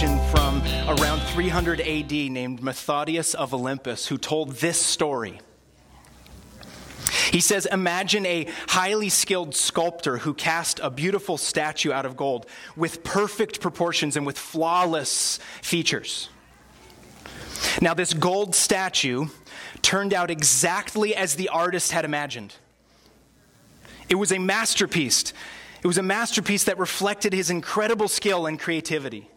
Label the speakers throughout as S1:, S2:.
S1: theologian from around 300 AD named Methodius of Olympus who told this story. He says, Imagine a highly skilled sculptor who cast a beautiful statue out of gold with perfect proportions and with flawless features. Now, this gold statue turned out exactly as the artist had imagined. It was a masterpiece. It was a masterpiece that reflected his incredible skill and creativity.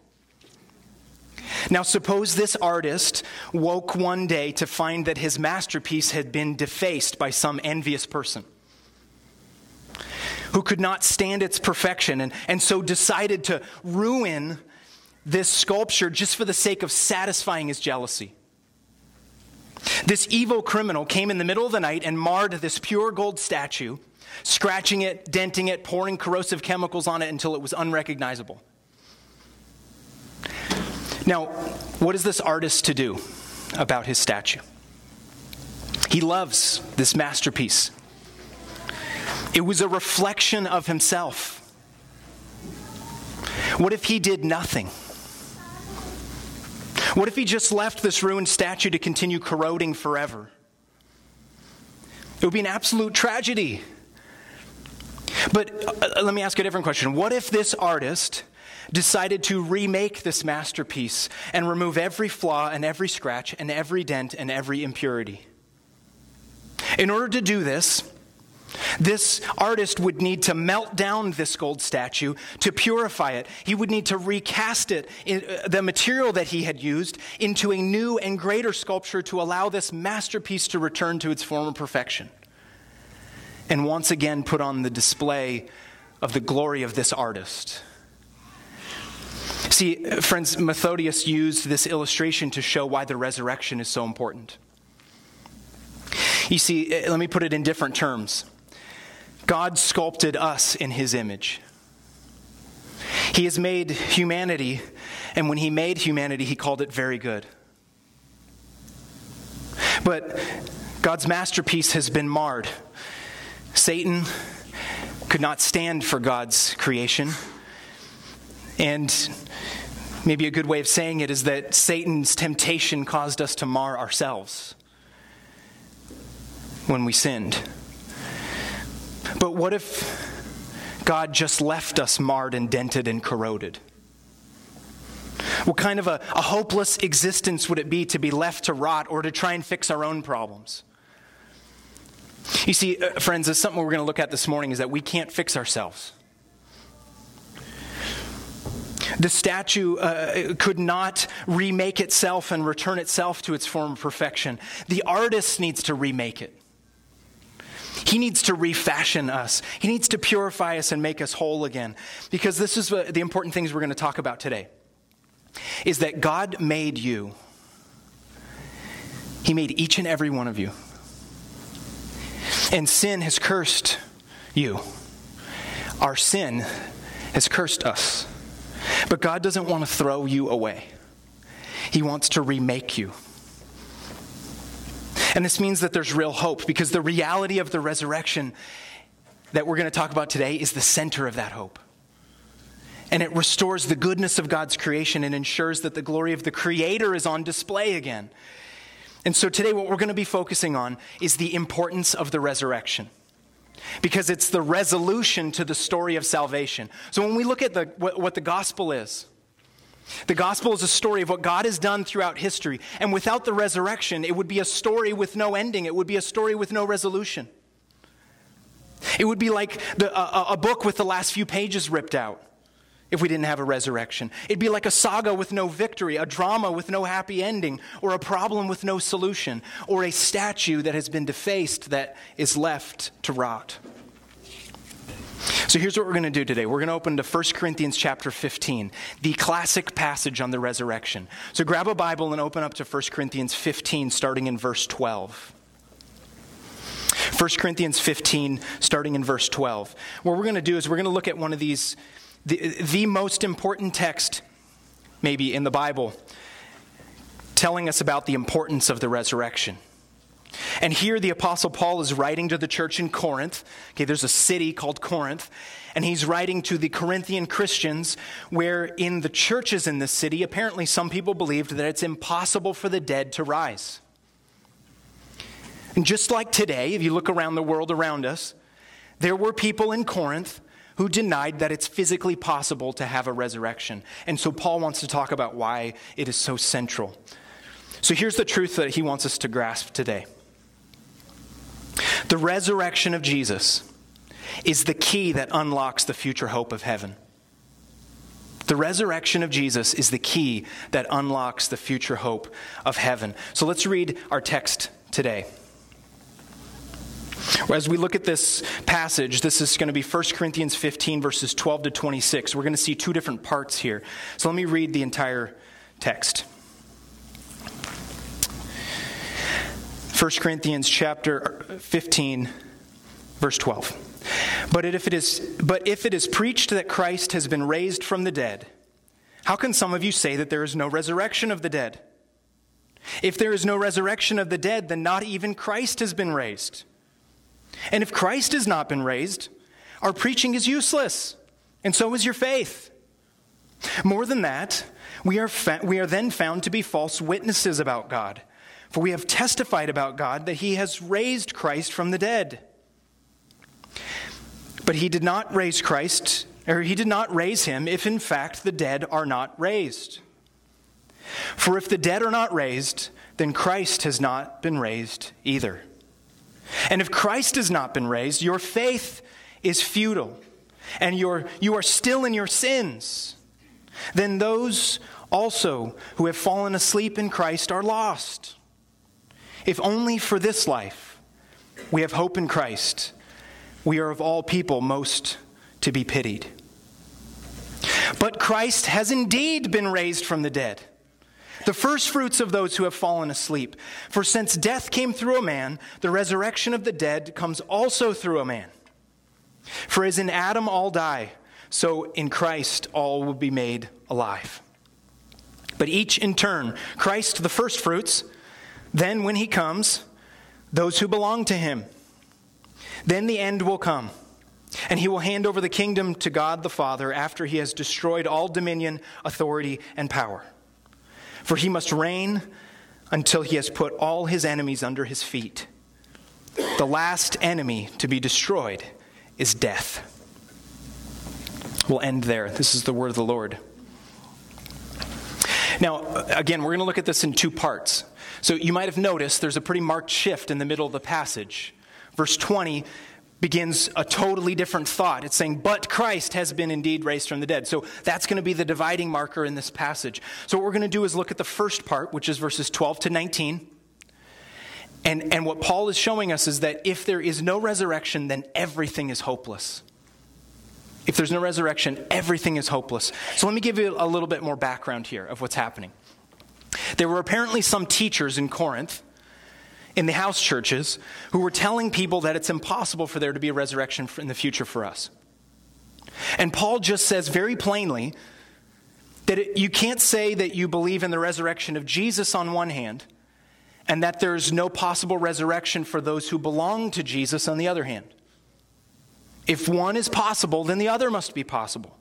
S1: Now, suppose this artist woke one day to find that his masterpiece had been defaced by some envious person who could not stand its perfection and, and so decided to ruin this sculpture just for the sake of satisfying his jealousy. This evil criminal came in the middle of the night and marred this pure gold statue, scratching it, denting it, pouring corrosive chemicals on it until it was unrecognizable. Now, what is this artist to do about his statue? He loves this masterpiece. It was a reflection of himself. What if he did nothing? What if he just left this ruined statue to continue corroding forever? It would be an absolute tragedy. But uh, let me ask a different question. What if this artist decided to remake this masterpiece and remove every flaw and every scratch and every dent and every impurity. In order to do this, this artist would need to melt down this gold statue to purify it. He would need to recast it, uh, the material that he had used, into a new and greater sculpture to allow this masterpiece to return to its former perfection. And once again put on the display of the glory of this artist. See, friends, Methodius used this illustration to show why the resurrection is so important. You see, eh, let me put it in different terms. God sculpted us in his image. He has made humanity, and when he made humanity, he called it very good. But God's masterpiece has been marred. Satan could not stand for God's creation. And maybe a good way of saying it is that Satan's temptation caused us to mar ourselves when we sinned. But what if God just left us marred and dented and corroded? What kind of a, a, hopeless existence would it be to be left to rot or to try and fix our own problems? You see, uh, friends, this is something we're going to look at this morning is that we can't fix ourselves. The statue uh, could not remake itself and return itself to its former perfection. The artist needs to remake it. He needs to refashion us. He needs to purify us and make us whole again. Because this is the important things we're going to talk about today. Is that God made you. He made each and every one of you. And sin has cursed you. Our sin has cursed us. But God doesn't want to throw you away, He wants to remake you. And this means that there's real hope because the reality of the resurrection that we're going to talk about today is the center of that hope. And it restores the goodness of God's creation and ensures that the glory of the Creator is on display again. And so today, what we're going to be focusing on is the importance of the resurrection because it's the resolution to the story of salvation. So when we look at the, what, what, the gospel is, the gospel is a story of what God has done throughout history. And without the resurrection, it would be a story with no ending, it would be a story with no resolution. It would be like the, a, a book with the last few pages ripped out if we didn't have a resurrection. It'd be like a saga with no victory, a drama with no happy ending, or a problem with no solution, or a statue that has been defaced that is left to rot. So here's what we're going to do today. We're going to open to 1 Corinthians chapter 15, the classic passage on the resurrection. So grab a Bible and open up to 1 Corinthians 15, starting in verse 12. 1 Corinthians 15, starting in verse 12. What we're going to do is we're going to look at one of these the, the most important text, maybe, in the Bible, telling us about the importance of the resurrection. And here the Apostle Paul is writing to the church in Corinth. Okay, there's a city called Corinth. And he's writing to the Corinthian Christians, where in the churches in this city, apparently some people believed that it's impossible for the dead to rise. And just like today, if you look around the world around us, there were people in Corinth who denied that it's physically possible to have a resurrection. And so Paul wants to talk about why it is so central. So here's the truth that he wants us to grasp today the resurrection of Jesus is the key that unlocks the future hope of heaven. The resurrection of Jesus is the key that unlocks the future hope of heaven. So let's read our text today. As we look at this passage, this is going to be 1 Corinthians 15, verses 12 to 26. We're going to see two different parts here. So let me read the entire text. 1 Corinthians chapter uh, 15, verse 12. But if, it is, but if it is preached that Christ has been raised from the dead, how can some of you say that there is no resurrection of the dead? If there is no resurrection of the dead, then not even Christ has been raised. And if Christ has not been raised, our preaching is useless, and so is your faith. More than that, we are, fa- we are then found to be false witnesses about God for we have testified about God that he has raised Christ from the dead. But he did not raise Christ, or he did not raise him if in fact the dead are not raised. For if the dead are not raised, then Christ has not been raised either. And if Christ has not been raised, your faith is futile, and you you are still in your sins. Then those also who have fallen asleep in Christ are lost. If only for this life we have hope in Christ, we are of all people most to be pitied. But Christ has indeed been raised from the dead, the first fruits of those who have fallen asleep. For since death came through a man, the resurrection of the dead comes also through a man. For as in Adam all die, so in Christ all will be made alive. But each in turn, Christ the first fruits, then, when he comes, those who belong to him. Then the end will come, and he will hand over the kingdom to God the Father after he has destroyed all dominion, authority, and power. For he must reign until he has put all his enemies under his feet. The last enemy to be destroyed is death. We'll end there. This is the word of the Lord. Now, again, we're going to look at this in two parts. So you might have noticed there's a pretty marked shift in the middle of the passage. Verse 20 begins a totally different thought. It's saying, But Christ has been indeed raised from the dead. So that's going to be the dividing marker in this passage. So what we're going to do is look at the first part, which is verses 12 to 19. And, and what Paul is showing us is that if there is no resurrection, then everything is hopeless. If there's no resurrection, everything is hopeless. So let me give you a little bit more background here of what's happening. There were apparently some teachers in Corinth, in the house churches, who were telling people that it's impossible for there to be a resurrection in the future for us. And Paul just says very plainly that it, you can't say that you believe in the resurrection of Jesus on one hand, and that there's no possible resurrection for those who belong to Jesus on the other hand. If one is possible, then the other must be possible.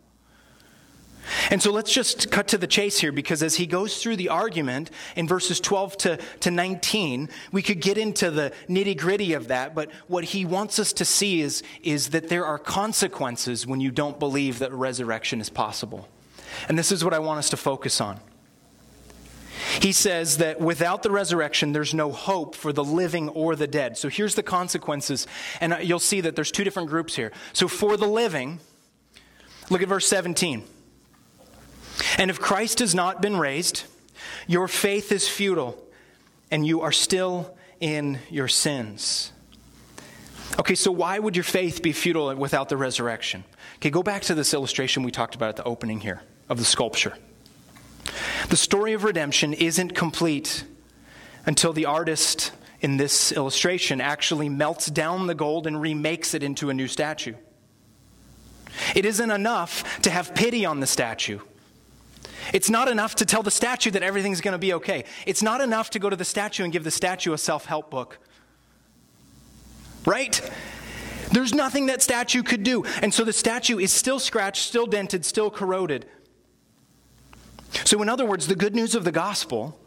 S1: And so let's just cut to the chase here because as he goes through the argument in verses 12 to, to 19, we could get into the nitty gritty of that. But what he wants us to see is, is that there are consequences when you don't believe that resurrection is possible. And this is what I want us to focus on. He says that without the resurrection, there's no hope for the living or the dead. So here's the consequences. And uh, you'll see that there's two different groups here. So for the living, look at verse 17. And if Christ has not been raised, your faith is futile and you are still in your sins. Okay, so why would your faith be futile without the resurrection? Okay, go back to this illustration we talked about at the opening here of the sculpture. The story of redemption isn't complete until the artist in this illustration actually melts down the gold and remakes it into a new statue. It isn't enough to have pity on the statue. It's not enough to tell the statue that everything's going to be okay. It's not enough to go to the statue and give the statue a self help book. right? There's nothing that statue could do. And so the statue is still scratched, still dented, still corroded. So, in other words, the good news of the gospel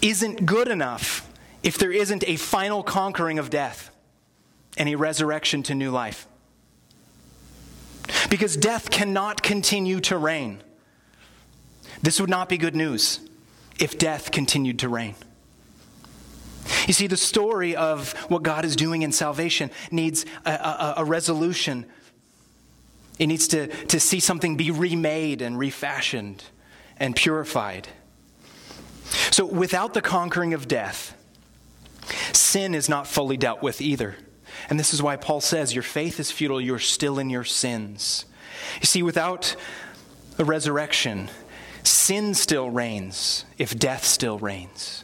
S1: isn't good enough if there isn't a final conquering of death and a resurrection to new life. Because death cannot continue to reign. This would not be good news if death continued to reign. You see, the story of what God is doing in salvation needs a, a, a, resolution. It needs to, to see something be remade and refashioned and purified. So, without the conquering of death, sin is not fully dealt with either. And this is why Paul says, Your faith is futile, you're still in your sins. You see, without a resurrection, sin still reigns if death still reigns.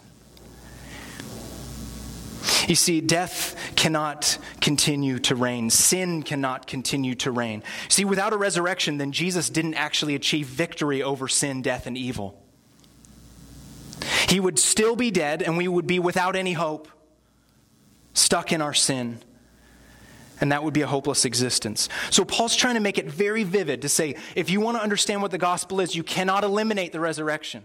S1: You see, death cannot continue to reign. Sin cannot continue to reign. See, without a resurrection, then Jesus didn't actually achieve victory over sin, death, and evil. He would still be dead, and we would be without any hope, stuck in our sin. And that would be a hopeless existence. So, Paul's trying to make it very vivid to say if you want to understand what the gospel is, you cannot eliminate the resurrection.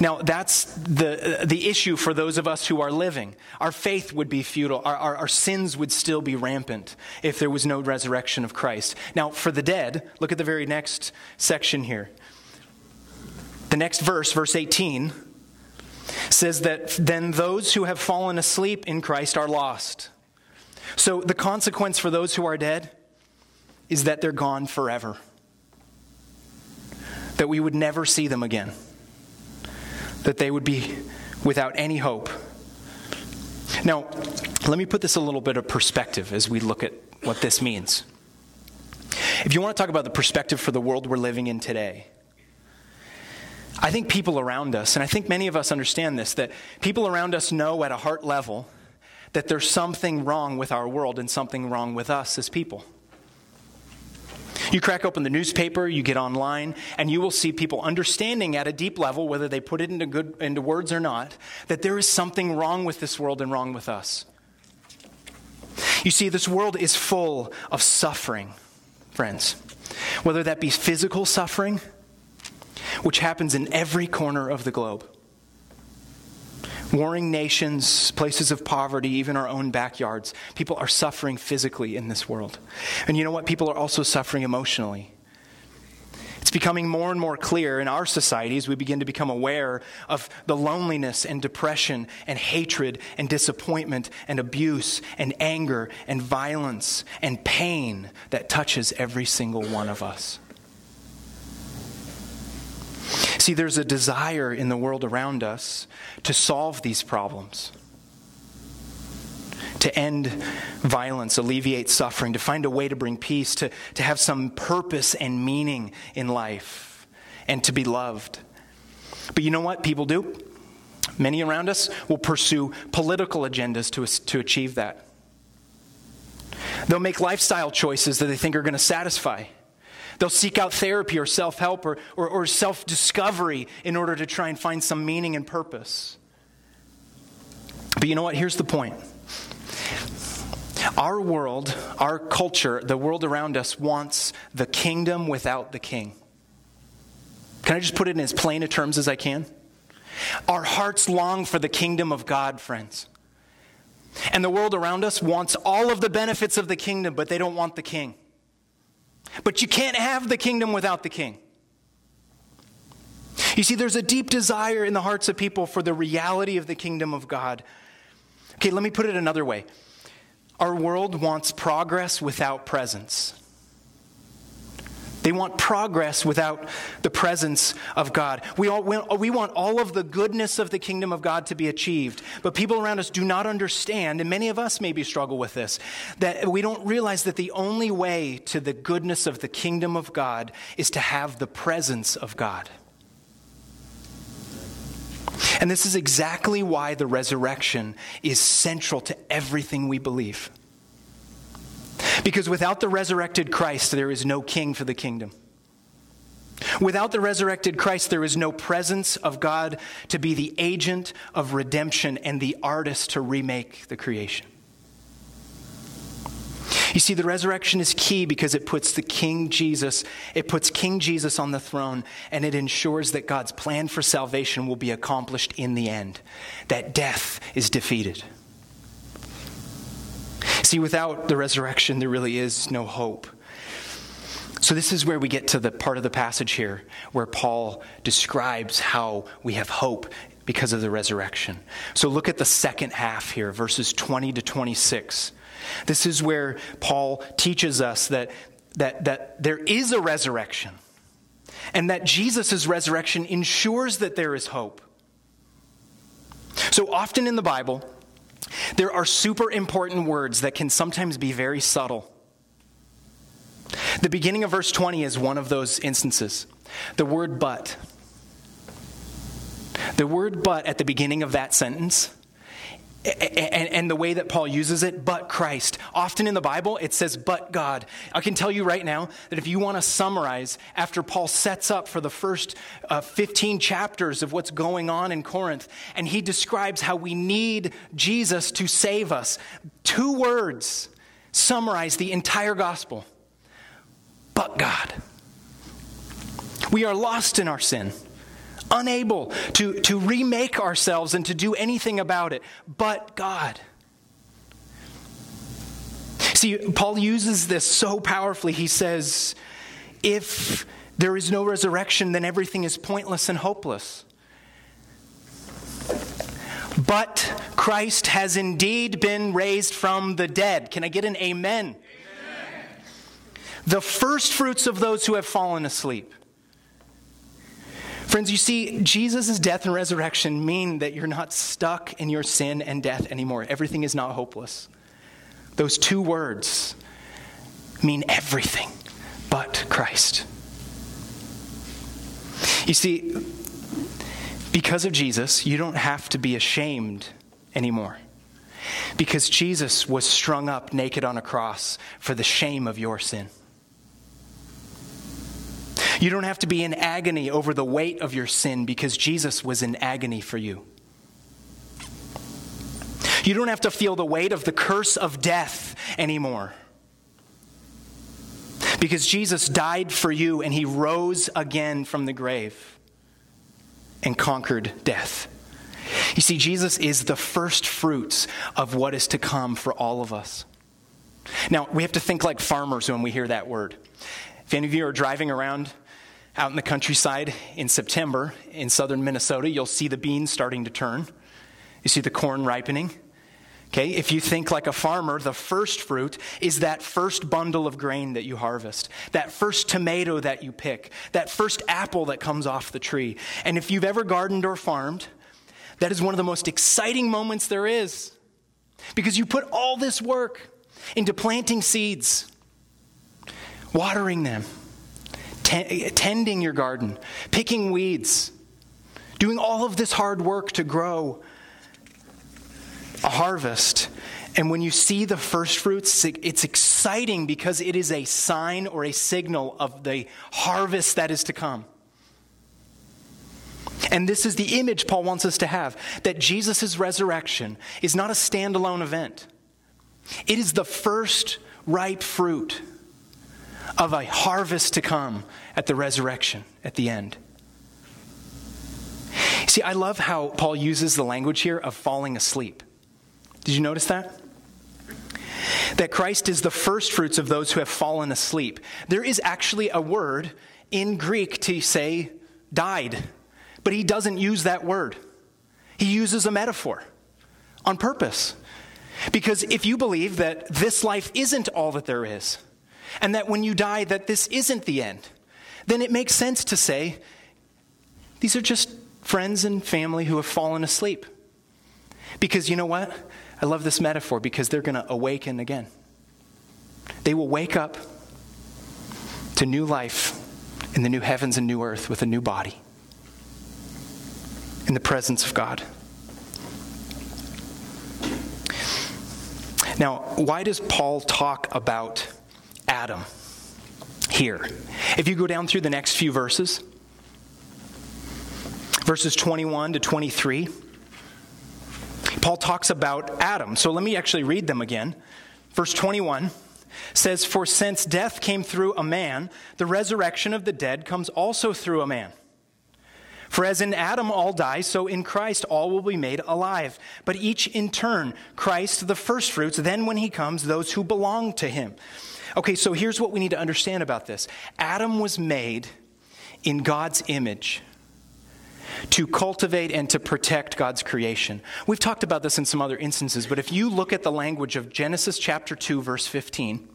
S1: Now, that's the, the issue for those of us who are living. Our faith would be futile, our, our, our, sins would still be rampant if there was no resurrection of Christ. Now, for the dead, look at the very next section here. The next verse, verse 18, says that then those who have fallen asleep in Christ are lost. So the consequence for those who are dead is that they're gone forever, that we would never see them again that they would be without any hope. Now, let me put this a little bit of perspective as we look at what this means. If you want to talk about the perspective for the world we're living in today, I think people around us, and I think many of us understand this, that people around us know at a heart level that there's something wrong with our world and something wrong with us as people. You crack open the newspaper, you get online, and you will see people understanding at a deep level, whether they put it into, good, into words or not, that there is something wrong with this world and wrong with us. You see, this world is full of suffering, friends. Whether that be physical suffering, which happens in every corner of the globe, warring nations, places of poverty, even our own backyards. People are suffering physically in this world. And you know what? People are also suffering emotionally. It's becoming more and more clear in our society as we begin to become aware of the loneliness and depression and hatred and disappointment and abuse and anger and violence and pain that touches every single one of us. See, there's a desire in the world around us to solve these problems, to end violence, alleviate suffering, to find a way to bring peace, to, to have some purpose and meaning in life, and to be loved. But you know what people do? Many around us will pursue political agendas to, to achieve that. They'll make lifestyle choices that they think are going to satisfy. They'll seek out therapy or self help or, or, or self discovery in order to try and find some meaning and purpose. But you know what? Here's the point. Our world, our culture, the world around us wants the kingdom without the king. Can I just put it in as plain a terms as I can? Our hearts long for the kingdom of God, friends. And the world around us wants all of the benefits of the kingdom, but they don't want the king. But you can't have the kingdom without the king. You see, there's a deep desire in the hearts of people for the reality of the kingdom of God. Okay, let me put it another way. Our world wants progress without presence. They want progress without the presence of God. We, all, we want all of the goodness of the kingdom of God to be achieved. But people around us do not understand, and many of us maybe struggle with this, that we don't realize that the only way to the goodness of the kingdom of God is to have the presence of God. And this is exactly why the resurrection is central to everything we believe. Because without the resurrected Christ, there is no king for the kingdom. Without the resurrected Christ, there is no presence of God to be the agent of redemption and the artist to remake the creation. You see, the resurrection is key because it puts the King Jesus, it puts King Jesus on the throne, and it ensures that God's plan for salvation will be accomplished in the end, that death is defeated. See, without the resurrection, there really is no hope. So, this is where we get to the part of the passage here where Paul describes how we have hope because of the resurrection. So, look at the second half here, verses 20 to 26. This is where Paul teaches us that, that, that there is a resurrection and that Jesus' resurrection ensures that there is hope. So, often in the Bible, there are super important words that can sometimes be very subtle. The beginning of verse 20 is one of those instances. The word but. The word but at the beginning of that sentence, and, and, the way that Paul uses it, but Christ. Often in the Bible, it says, but God. I can tell you right now that if you want to summarize, after Paul sets up for the first uh, 15 chapters of what's going on in Corinth, and he describes how we need Jesus to save us, two words summarize the entire gospel but God. We are lost in our sin, unable to, to remake ourselves and to do anything about it, but God. See, Paul uses this so powerfully. He says, if there is no resurrection, then everything is pointless and hopeless. But Christ has indeed been raised from the dead. Can I get an amen? the first fruits of those who have fallen asleep. Friends, you see, Jesus' death and resurrection mean that you're not stuck in your sin and death anymore. Everything is not hopeless. Those two words mean everything but Christ. You see, because of Jesus, you don't have to be ashamed anymore. Because Jesus was strung up naked on a cross for the shame of your sin. You don't have to be in agony over the weight of your sin because Jesus was in agony for you. You don't have to feel the weight of the curse of death anymore. Because Jesus died for you and he rose again from the grave and conquered death. You see, Jesus is the first fruits of what is to come for all of us. Now, we have to think like farmers when we hear that word. If any of you are driving around out in the countryside in September in southern Minnesota, you'll see the beans starting to turn. You see the corn ripening. Okay, if you think like a farmer, the first fruit is that first bundle of grain that you harvest, that first tomato that you pick, that first apple that comes off the tree. And if you've ever gardened or farmed, that is one of the most exciting moments there is because you put all this work into planting seeds, watering them tending your garden, picking weeds, doing all of this hard work to grow a harvest. And when you see the first fruits, it's exciting because it is a sign or a signal of the harvest that is to come. And this is the image Paul wants us to have that Jesus' resurrection is not a standalone event, it is the first ripe fruit of a harvest to come at the resurrection at the end. See, I love how Paul uses the language here of falling asleep. Did you notice that? That Christ is the first fruits of those who have fallen asleep. There is actually a word in Greek to say died, but he doesn't use that word. He uses a metaphor on purpose. Because if you believe that this life isn't all that there is, and that when you die that this isn't the end, then it makes sense to say these are just friends and family who have fallen asleep. Because you know what? I love this metaphor because they're going to awaken again. They will wake up to new life in the new heavens and new earth with a new body in the presence of God. Now, why does Paul talk about Adam here. If you go down through the next few verses, verses 21 to 23, Paul talks about Adam. So let me actually read them again. Verse 21 says, For since death came through a man, the resurrection of the dead comes also through a man. For as in Adam all die, so in Christ all will be made alive, but each in turn, Christ the firstfruits, then when he comes, those who belong to him. Okay, so here's what we need to understand about this Adam was made in God's image to cultivate and to protect God's creation. We've talked about this in some other instances, but if you look at the language of Genesis chapter 2, verse 15,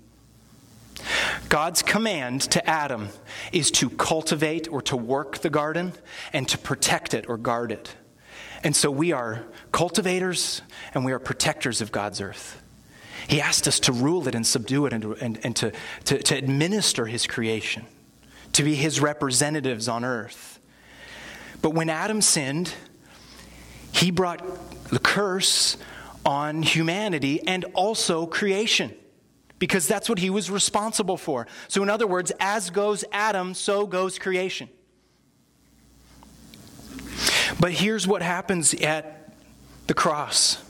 S1: God's command to Adam is to cultivate or to work the garden and to protect it or guard it. And so we are cultivators and we are protectors of God's earth. He asked us to rule it and subdue it and, and, and to, to, to administer His creation, to be His representatives on earth. But when Adam sinned, he brought the curse on humanity and also creation because that's what he was responsible for. So, in other words, as goes Adam, so goes creation. But here's what happens at the cross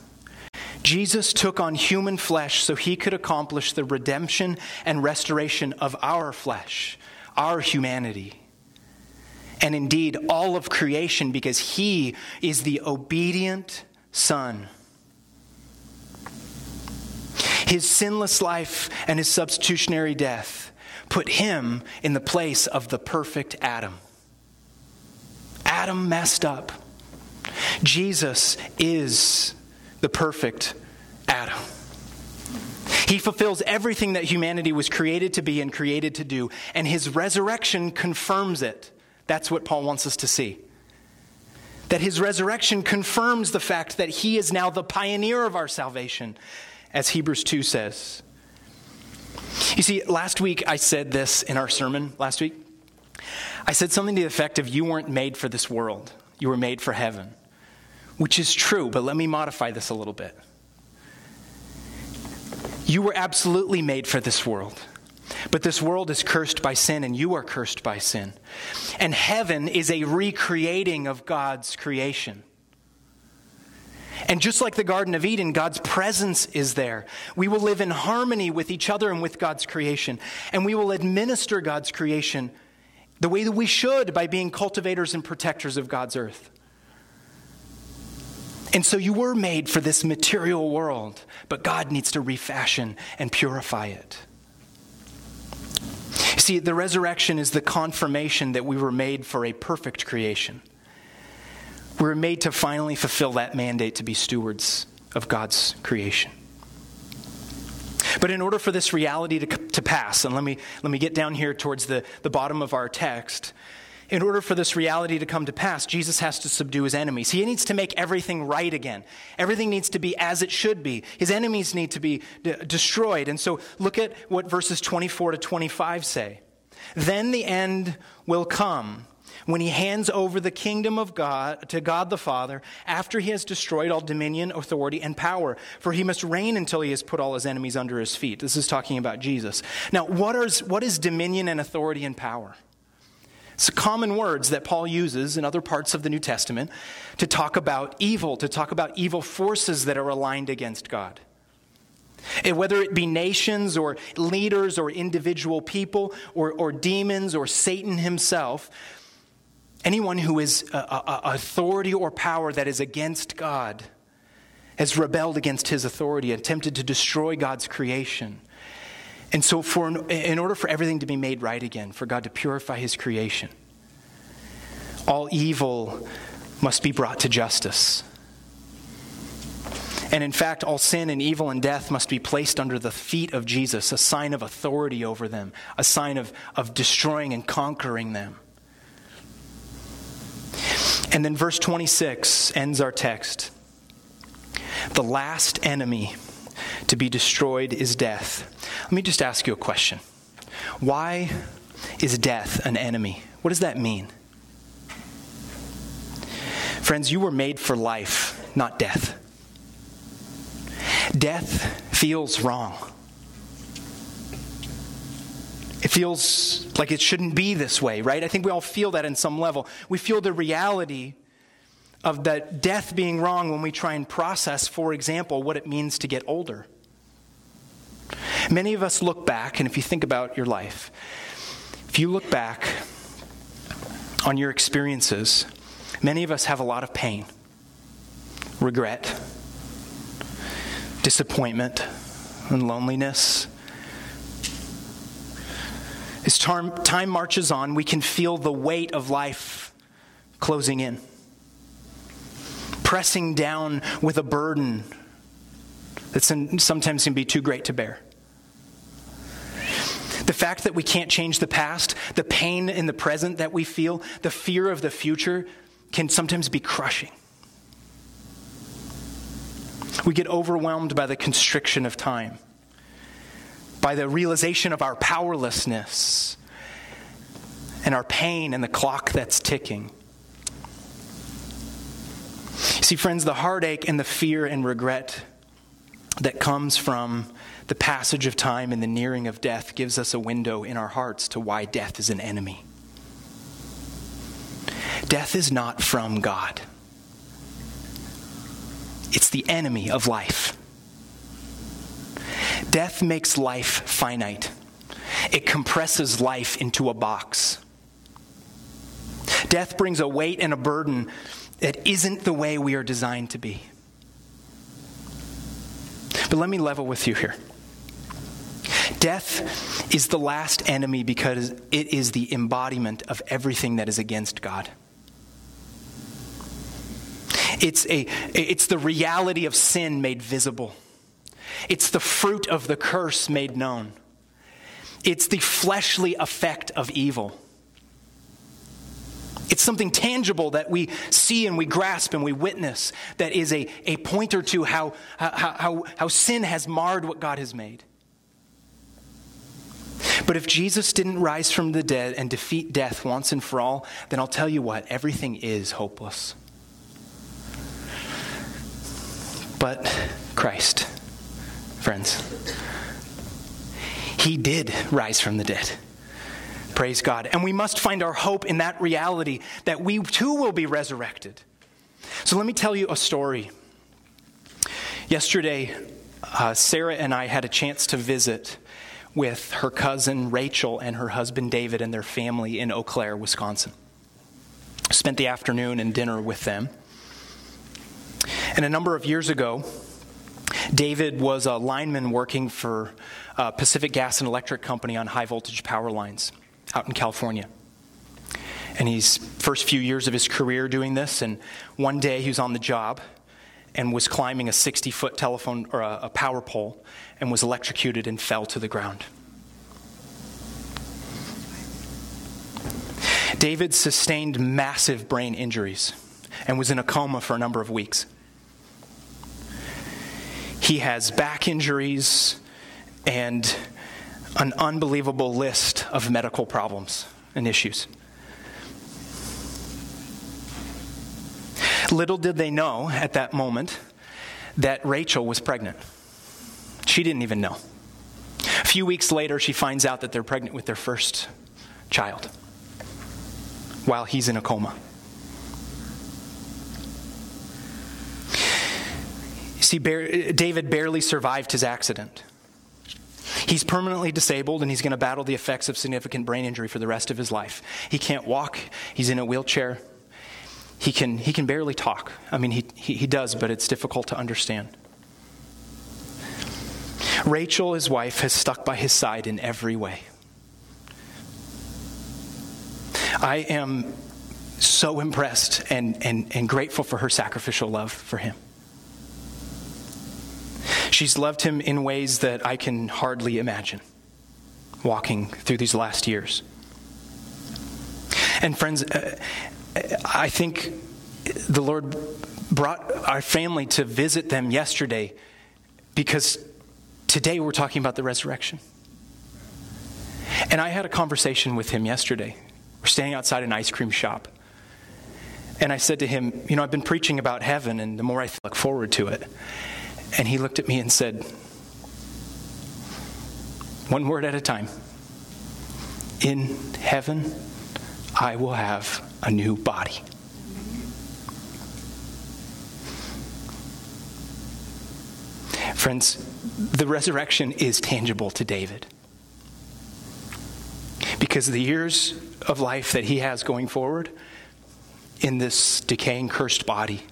S1: Jesus took on human flesh so he could accomplish the redemption and restoration of our flesh, our humanity and indeed all of creation because he is the obedient Son. His sinless life and his substitutionary death put him in the place of the perfect Adam. Adam messed up. Jesus is the perfect Adam. He fulfills everything that humanity was created to be and created to do, and his resurrection confirms it. That's what Paul wants us to see. That his resurrection confirms the fact that he is now the pioneer of our salvation, as Hebrews 2 says. You see, last week I said this in our sermon last week. I said something to the effect of, You weren't made for this world, you were made for heaven, which is true, but let me modify this a little bit. You were absolutely made for this world. But this world is cursed by sin, and you are cursed by sin. And heaven is a recreating of God's creation. And just like the Garden of Eden, God's presence is there. We will live in harmony with each other and with God's creation. And we will administer God's creation the way that we should by being cultivators and protectors of God's earth. And so you were made for this material world, but God needs to refashion and purify it. See, the resurrection is the confirmation that we were made for a perfect creation. We were made to finally fulfill that mandate to be stewards of God's creation. But in order for this reality to, to pass, and let me, let me get down here towards the, the bottom of our text, in order for this reality to come to pass, Jesus has to subdue his enemies. He needs to make everything right again. Everything needs to be as it should be. His enemies need to be de- destroyed. And so look at what verses 24 to 25 say. Then the end will come when he hands over the kingdom of God to God the Father after he has destroyed all dominion, authority, and power. For he must reign until he has put all his enemies under his feet. This is talking about Jesus. Now, what is dominion and authority and power? It's common words that Paul uses in other parts of the New Testament to talk about evil, to talk about evil forces that are aligned against God. And whether it be nations or leaders or individual people or, or demons or Satan himself, anyone who is a, a, authority or power that is against God has rebelled against his authority, attempted to destroy God's creation. And so, for, in order for everything to be made right again, for God to purify his creation, all evil must be brought to justice. And in fact, all sin and evil and death must be placed under the feet of Jesus, a sign of authority over them, a sign of, of destroying and conquering them. And then verse 26 ends our text. The last enemy to be destroyed is death. Let me just ask you a question. Why is death an enemy? What does that mean? Friends, you were made for life, not death. Death feels wrong. It feels like it shouldn't be this way, right? I think we all feel that in some level. We feel the reality of that death being wrong when we try and process, for example, what it means to get older. Many of us look back, and if you think about your life, if you look back on your experiences, many of us have a lot of pain, regret, disappointment, and loneliness. As time marches on, we can feel the weight of life closing in, pressing down with a burden that sometimes can be too great to bear. The fact that we can't change the past, the pain in the present that we feel, the fear of the future can sometimes be crushing. We get overwhelmed by the constriction of time, by the realization of our powerlessness and our pain and the clock that's ticking. See, friends, the heartache and the fear and regret that comes from the passage of time and the nearing of death gives us a window in our hearts to why death is an enemy. Death is not from God, it's the enemy of life. Death makes life finite, it compresses life into a box. Death brings a weight and a burden that isn't the way we are designed to be. But let me level with you here. Death is the last enemy because it is the embodiment of everything that is against God. It's, a, it's the reality of sin made visible. It's the fruit of the curse made known. It's the fleshly effect of evil. It's something tangible that we see and we grasp and we witness that is a, a pointer to how, how, how, how sin has marred what God has made. But if Jesus didn't rise from the dead and defeat death once and for all, then I'll tell you what, everything is hopeless. But Christ, friends, He did rise from the dead. Praise God. And we must find our hope in that reality that we too will be resurrected. So let me tell you a story. Yesterday, uh, Sarah and I had a chance to visit with her cousin Rachel and her husband David and their family in Eau Claire, Wisconsin. Spent the afternoon and dinner with them. And a number of years ago, David was a lineman working for uh, Pacific Gas and Electric Company on high voltage power lines out in California. And he's first few years of his career doing this, and one day he was on the job and was climbing a 60 foot telephone or a, a power pole and was electrocuted and fell to the ground. David sustained massive brain injuries and was in a coma for a number of weeks. He has back injuries and an unbelievable list of medical problems and issues. Little did they know at that moment that Rachel was pregnant. She didn't even know. A few weeks later, she finds out that they're pregnant with their first child while he's in a coma. See, David barely survived his accident. He's permanently disabled and he's going to battle the effects of significant brain injury for the rest of his life. He can't walk, he's in a wheelchair. He can, he can barely talk. I mean, he, he, he does, but it's difficult to understand. Rachel, his wife, has stuck by his side in every way. I am so impressed and, and, and grateful for her sacrificial love for him. She's loved him in ways that I can hardly imagine walking through these last years. And, friends, uh, I think the Lord brought our family to visit them yesterday because today we're talking about the resurrection. And I had a conversation with him yesterday. We're standing outside an ice cream shop. And I said to him, You know, I've been preaching about heaven, and the more I look forward to it. And he looked at me and said, One word at a time. In heaven, I will have a new body. Friends, the resurrection is tangible to David. Because the years of life that he has going forward in this decaying, cursed body,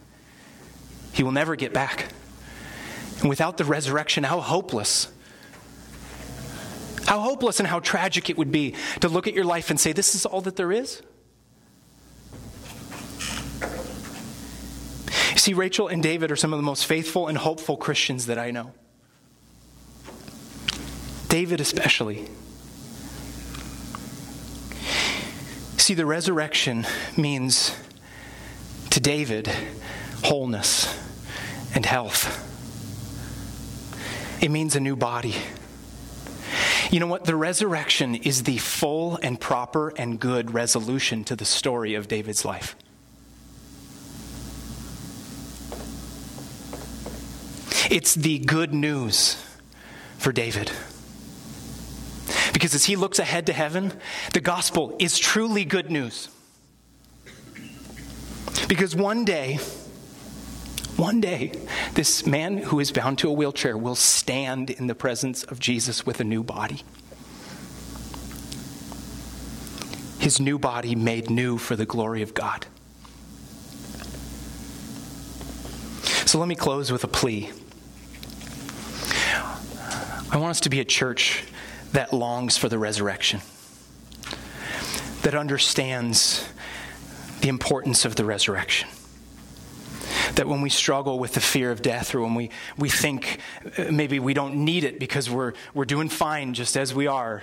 S1: he will never get back. And without the resurrection, how hopeless. How hopeless and how tragic it would be to look at your life and say, This is all that there is? See, Rachel and David are some of the most faithful and hopeful Christians that I know. David, especially. See, the resurrection means to David wholeness and health. It means a new body. You know what? The resurrection is the full and proper and good resolution to the story of David's life. It's the good news for David. Because as he looks ahead to heaven, the gospel is truly good news. Because one day, one day, this man who is bound to a wheelchair will stand in the presence of Jesus with a new body. His new body made new for the glory of God. So let me close with a plea. I want us to be a church that longs for the resurrection, that understands the importance of the resurrection. That when we struggle with the fear of death, or when we, we think uh, maybe we don't need it because we're, we're doing fine just as we are,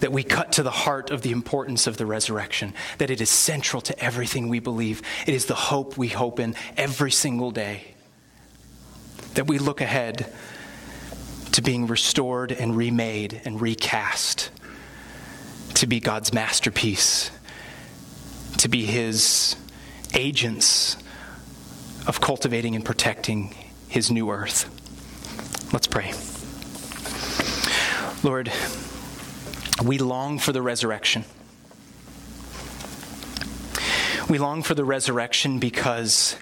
S1: that we cut to the heart of the importance of the resurrection, that it is central to everything we believe. It is the hope we hope in every single day. That we look ahead to being restored and remade and recast, to be God's masterpiece, to be His agents of cultivating and protecting His new earth. Let's pray. Lord, we long for the resurrection. We long for the resurrection because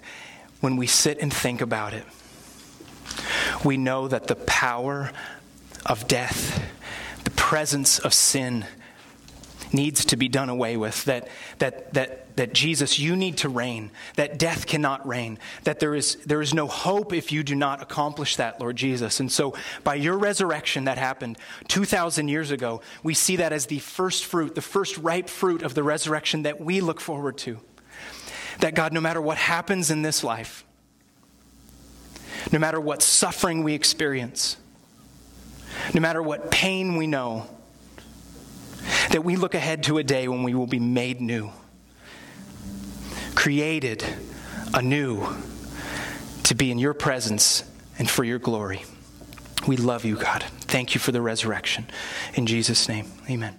S1: when we sit and think about it, we know that the power of death, the presence of sin, needs to be done away with. That, that, that, that Jesus, you need to reign. That death cannot reign. That there is, there is no hope if you do not accomplish that, Lord Jesus. And so, by your resurrection that happened 2,000 years ago, we see that as the first fruit, the first ripe fruit of the resurrection that we look forward to. That God, no matter what happens in this life, no matter what suffering we experience, no matter what pain we know, that we look ahead to a day when we will be made new, created anew to be in your presence and for your glory. We love you, God. Thank you for the resurrection. In Jesus' name, amen.